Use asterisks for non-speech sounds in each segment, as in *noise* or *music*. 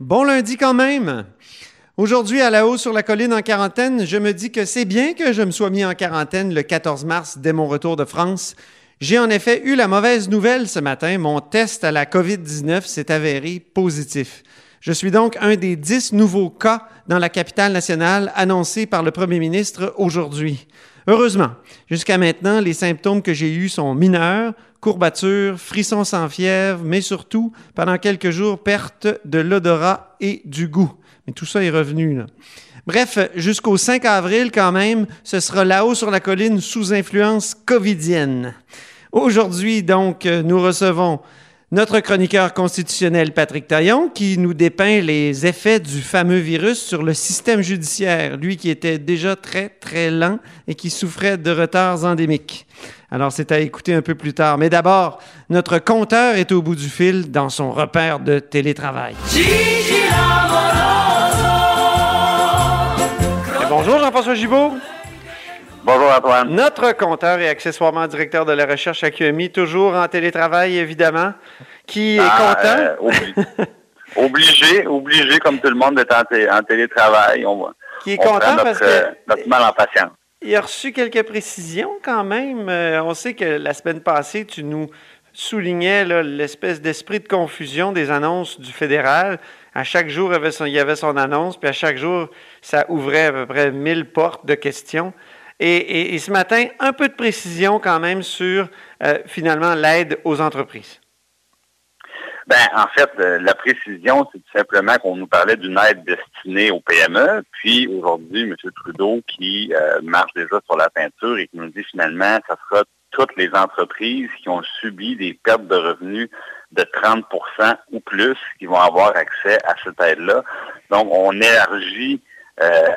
Bon lundi quand même. Aujourd'hui, à la haut sur la colline en quarantaine, je me dis que c'est bien que je me sois mis en quarantaine le 14 mars dès mon retour de France. J'ai en effet eu la mauvaise nouvelle ce matin. Mon test à la COVID-19 s'est avéré positif. Je suis donc un des dix nouveaux cas dans la capitale nationale annoncés par le premier ministre aujourd'hui. Heureusement, jusqu'à maintenant, les symptômes que j'ai eus sont mineurs, courbatures, frissons sans fièvre, mais surtout, pendant quelques jours, perte de l'odorat et du goût. Mais tout ça est revenu. Bref, jusqu'au 5 avril quand même, ce sera là-haut sur la colline sous influence covidienne. Aujourd'hui, donc, nous recevons notre chroniqueur constitutionnel Patrick Taillon qui nous dépeint les effets du fameux virus sur le système judiciaire, lui qui était déjà très très lent et qui souffrait de retards endémiques. Alors c'est à écouter un peu plus tard. Mais d'abord, notre compteur est au bout du fil dans son repère de télétravail. bonjour Jean-François Gibault. Bonjour Antoine. Notre compteur et accessoirement directeur de la recherche à QMI, toujours en télétravail évidemment, qui est Ah, content? euh, obli- *laughs* obligé, obligé comme tout le monde d'être en, té- en télétravail. On, qui est on prend content notre, parce euh, que notre mal en patience. il a reçu quelques précisions quand même. Euh, on sait que la semaine passée, tu nous soulignais l'espèce d'esprit de confusion des annonces du fédéral. À chaque jour, il y avait son, il y avait son annonce, puis à chaque jour, ça ouvrait à peu près 1000 portes de questions. Et, ce matin, un peu de précision quand même sur euh, finalement l'aide aux entreprises. Ben, en fait, euh, la précision, c'est tout simplement qu'on nous parlait d'une aide destinée aux PME. Puis aujourd'hui, M. Trudeau qui euh, marche déjà sur la peinture et qui nous dit finalement, ça sera toutes les entreprises qui ont subi des pertes de revenus de 30% ou plus qui vont avoir accès à cette aide-là. Donc, on élargit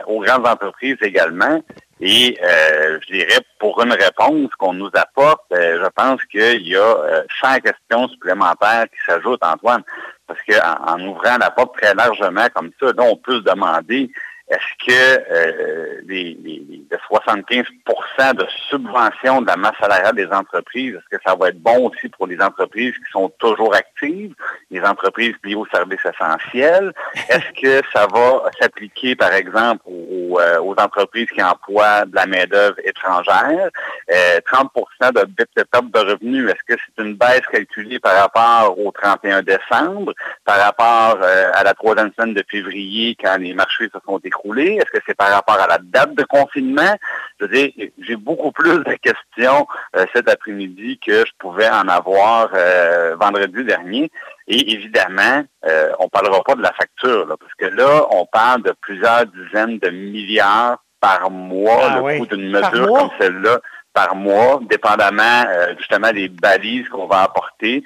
aux grandes entreprises également. Et euh, je dirais, pour une réponse qu'on nous apporte, euh, je pense qu'il y a euh, 100 questions supplémentaires qui s'ajoutent, Antoine. Parce qu'en en ouvrant la porte très largement comme ça, là, on peut se demander est-ce que euh, les, les, les- le 75% de subvention de la masse salariale des entreprises, est-ce que ça va être bon aussi pour les entreprises qui sont toujours actives, les entreprises liées aux services essentiels? Est-ce que ça va s'appliquer, par exemple, aux, euh, aux entreprises qui emploient de la main-d'œuvre étrangère? Euh, 30% de baisse de revenus, est-ce que c'est une baisse calculée par rapport au 31 décembre, par rapport euh, à la troisième semaine de février quand les marchés se sont écroulés? Est-ce que c'est par rapport à la date de confinement? Je veux dire, j'ai beaucoup plus de questions euh, cet après-midi que je pouvais en avoir euh, vendredi dernier. Et évidemment, euh, on parlera pas de la facture, là, parce que là, on parle de plusieurs dizaines de milliards par mois, Ah le oui. coût d'une mesure comme celle-là par mois, dépendamment euh, justement des balises qu'on va apporter.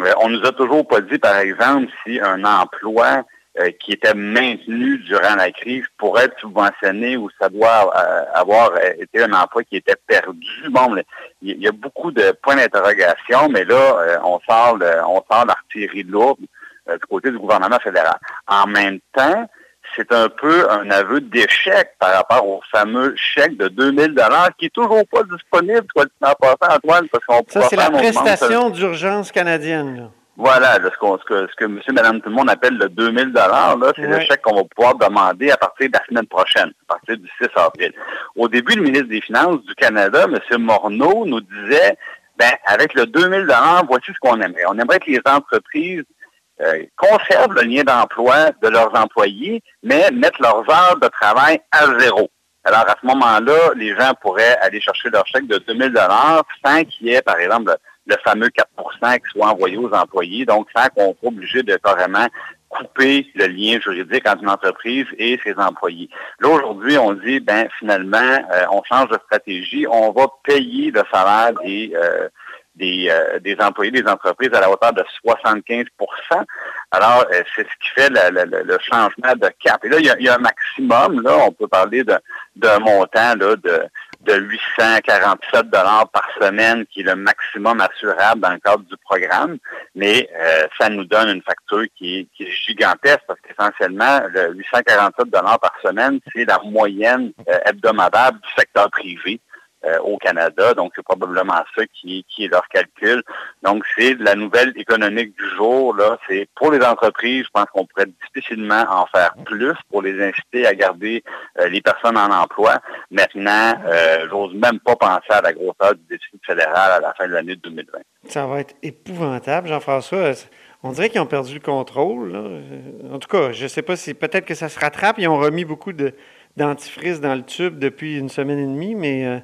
Euh, on nous a toujours pas dit, par exemple, si un emploi euh, qui était maintenu durant la crise pourrait être subventionné ou ça doit euh, avoir euh, été un emploi qui était perdu. Bon, il y a beaucoup de points d'interrogation, mais là, euh, on sort le- on sort l'artillerie lourde euh, du côté du gouvernement fédéral. En même temps, c'est un peu un aveu d'échec par rapport au fameux chèque de 2000 dollars qui est toujours pas disponible, soit en passant, Antoine, parce qu'on Ça, c'est la prestation d'urgence canadienne. là. voilà, là, ce, ce que, ce que monsieur, madame, tout le monde appelle le 2000 là, c'est le chèque qu'on va pouvoir demander à partir de la semaine prochaine, à partir du 6 avril. Au début, le ministre des Finances du Canada, monsieur Morneau, nous disait, ben, avec le 2000 voici ce qu'on aimerait. On aimerait que les entreprises euh, conservent le lien d'emploi de leurs employés, mais mettent leurs heures de travail à zéro. Alors, à ce moment-là, les gens pourraient aller chercher leur chèque de 2000 sans qu'il y ait, par exemple, le, le fameux 4% qui soit envoyé aux employés, donc sans qu'on soit obligé de carrément couper le lien juridique entre une entreprise et ses employés. Là, aujourd'hui, on dit, ben finalement, euh, on change de stratégie, on va payer le salaire des, euh, des, euh, des employés des entreprises à la hauteur de 75% Alors, euh, c'est ce qui fait le, le- le changement de cap. Et là, il y a, il y a un maximum, là, on peut parler d'un montant là, de, de 847 dollars par semaine, qui est le maximum assurable dans le cadre du programme, mais euh, ça nous donne une facture qui est, qui est gigantesque parce qu'essentiellement, le 847 dollars par semaine, c'est la moyenne euh, hebdomadaire du secteur privé. Euh, au Canada. Donc, c'est probablement ça qui, est leur calcul. Donc, c'est la nouvelle économique du jour. Là, c'est pour les entreprises, je pense qu'on pourrait difficilement en faire plus pour les inciter à garder euh, les personnes en emploi. Maintenant, euh, j'ose même pas penser à la grosseur du déficit fédéral à la fin de l'année 2020. Ça va être épouvantable, Jean-François. On dirait qu'ils ont perdu le contrôle. En tout cas, je ne sais pas si peut-être que ça se rattrape. Ils ont remis beaucoup de, dentifrice dans le tube depuis une semaine et demie, mais... Euh,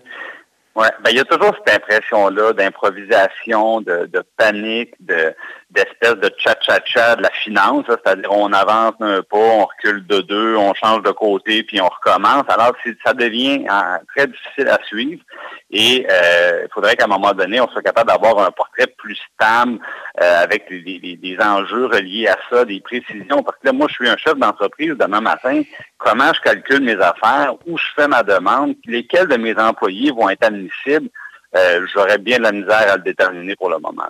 oui, ben, il y a toujours cette impression-là d'improvisation, de, de, panique, de d'espèce de cha-cha-cha de la finance, c'est-à-dire on avance un pas, on recule de deux, on change de côté, puis on recommence. Alors ça devient hein, très difficile à suivre et euh, il faudrait qu'à un moment donné, on soit capable d'avoir un portrait plus stable euh, avec des, enjeux reliés à ça, des précisions. Parce que là, moi, je suis un chef d'entreprise demain matin. Comment je calcule mes affaires, où je fais ma demande, lesquels de mes employés vont être admissibles, euh, j'aurais bien de la misère à le déterminer pour le moment.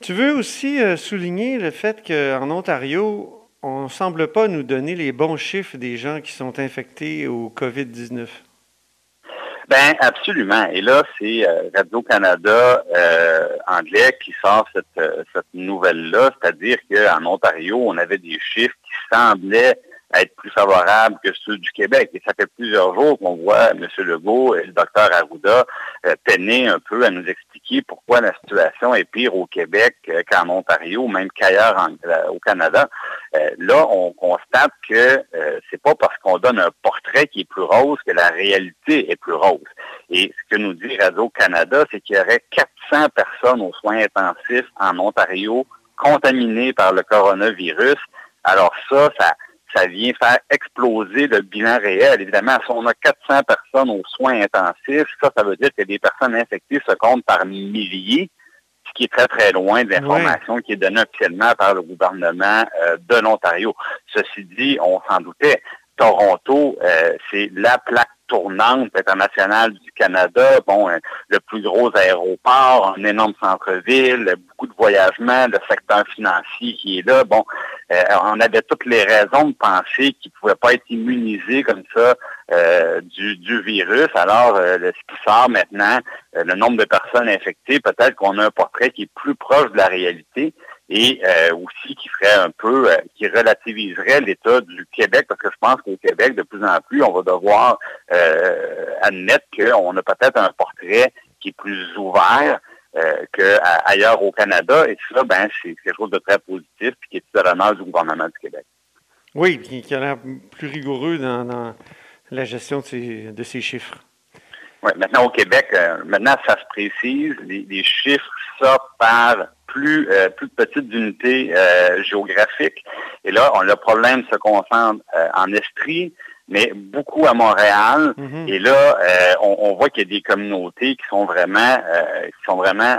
Tu veux aussi euh, souligner le fait qu'en Ontario, on ne semble pas nous donner les bons chiffres des gens qui sont infectés au COVID-19. Ben absolument. Et là, c'est euh, Radio-Canada euh, anglais qui sort cette, cette nouvelle-là, c'est-à-dire qu'en Ontario, on avait des chiffres qui semblaient plus favorables que ceux du Québec. Et ça fait plusieurs jours qu'on voit M. Legault et le docteur Arruda euh, peiner un peu à nous expliquer pourquoi la situation est pire au Québec euh, qu'en Ontario, même qu'ailleurs euh, au Canada. là, on constate que c'est pas parce qu'on donne un portrait qui est plus rose que la réalité est plus rose. Et ce que nous dit Radio-Canada, c'est qu'il y aurait 400 personnes aux soins intensifs en Ontario contaminées par le coronavirus. Alors ça, ça ça vient faire exploser le bilan réel. Évidemment, si on a 400 personnes aux soins intensifs, ça, ça veut dire que les personnes infectées se comptent par milliers, ce qui est très, très loin de l'information qui est donnée officiellement par le gouvernement euh, de l'Ontario. Ceci dit, on s'en doutait. Toronto, euh, c'est la plaque tournante internationale du Canada, bon, euh, le plus gros aéroport, un énorme centre-ville, beaucoup de voyagements, le secteur financier qui est là. Bon, euh, on avait toutes les raisons de penser qu'il ne pouvait pas être immunisé comme ça euh, du, du, virus. Alors, ce qui sort maintenant, le nombre de personnes infectées, peut-être qu'on a un portrait qui est plus proche de la réalité et euh, aussi qui ferait un peu, euh, qui relativiserait l'état du Québec, parce que je pense qu'au Québec, de plus en plus, on va devoir euh, admettre qu'on a peut-être un portrait qui est plus ouvert qu'ailleurs au Canada, et ça, ben, c'est quelque chose de très positif, puis qui est tout à l'honneur du gouvernement du Québec. Oui, qui a l'air plus rigoureux dans, la gestion de de ces chiffres. Oui, maintenant au Québec, maintenant ça se précise, les, les chiffres sortent par plus, euh, plus petites unités euh, géographiques. Et là, on, le problème se concentre euh, en Estrie, mais beaucoup à Montréal. Mm-hmm. Et là, on, on, voit qu'il y a des communautés qui sont vraiment, qui sont vraiment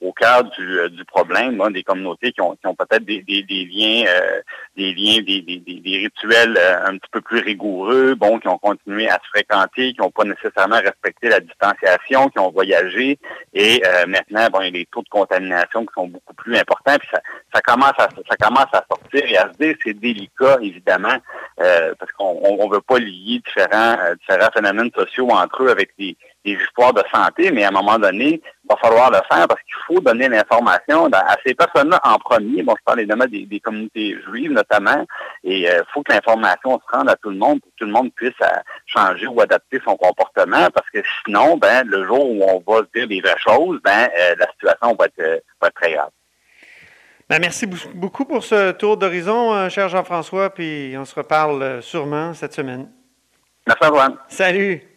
au cœur du, euh, du problème, des communautés qui ont, qui ont peut-être des, des, des, liens, euh, des liens, des, des, rituels euh, un petit peu plus rigoureux, bon, qui ont continué à se fréquenter, qui n'ont pas nécessairement respecté la distanciation, qui ont voyagé, et maintenant, bon, il y a des taux de contamination qui sont beaucoup plus importants, puis ça, ça commence à ça commence à sortir et à se dire, c'est délicat, évidemment, parce qu'on on, veut pas lier différents, différents phénomènes sociaux entre eux avec des des histoires de santé, mais à un moment donné, il va falloir le faire parce qu'il faut donner l'information à ces personnes-là en premier. Bon, je parle évidemment des, des communautés juives notamment, et il euh, faut que l'information se rende à tout le monde pour que tout le monde puisse euh, changer ou adapter son comportement, parce que sinon, ben, le jour où on va se dire des vraies choses, ben, euh, la situation va être, va être très grave. Ben, merci beaucoup pour ce tour d'horizon, cher Jean-François, puis on se reparle sûrement cette semaine. Merci, Antoine. Salut.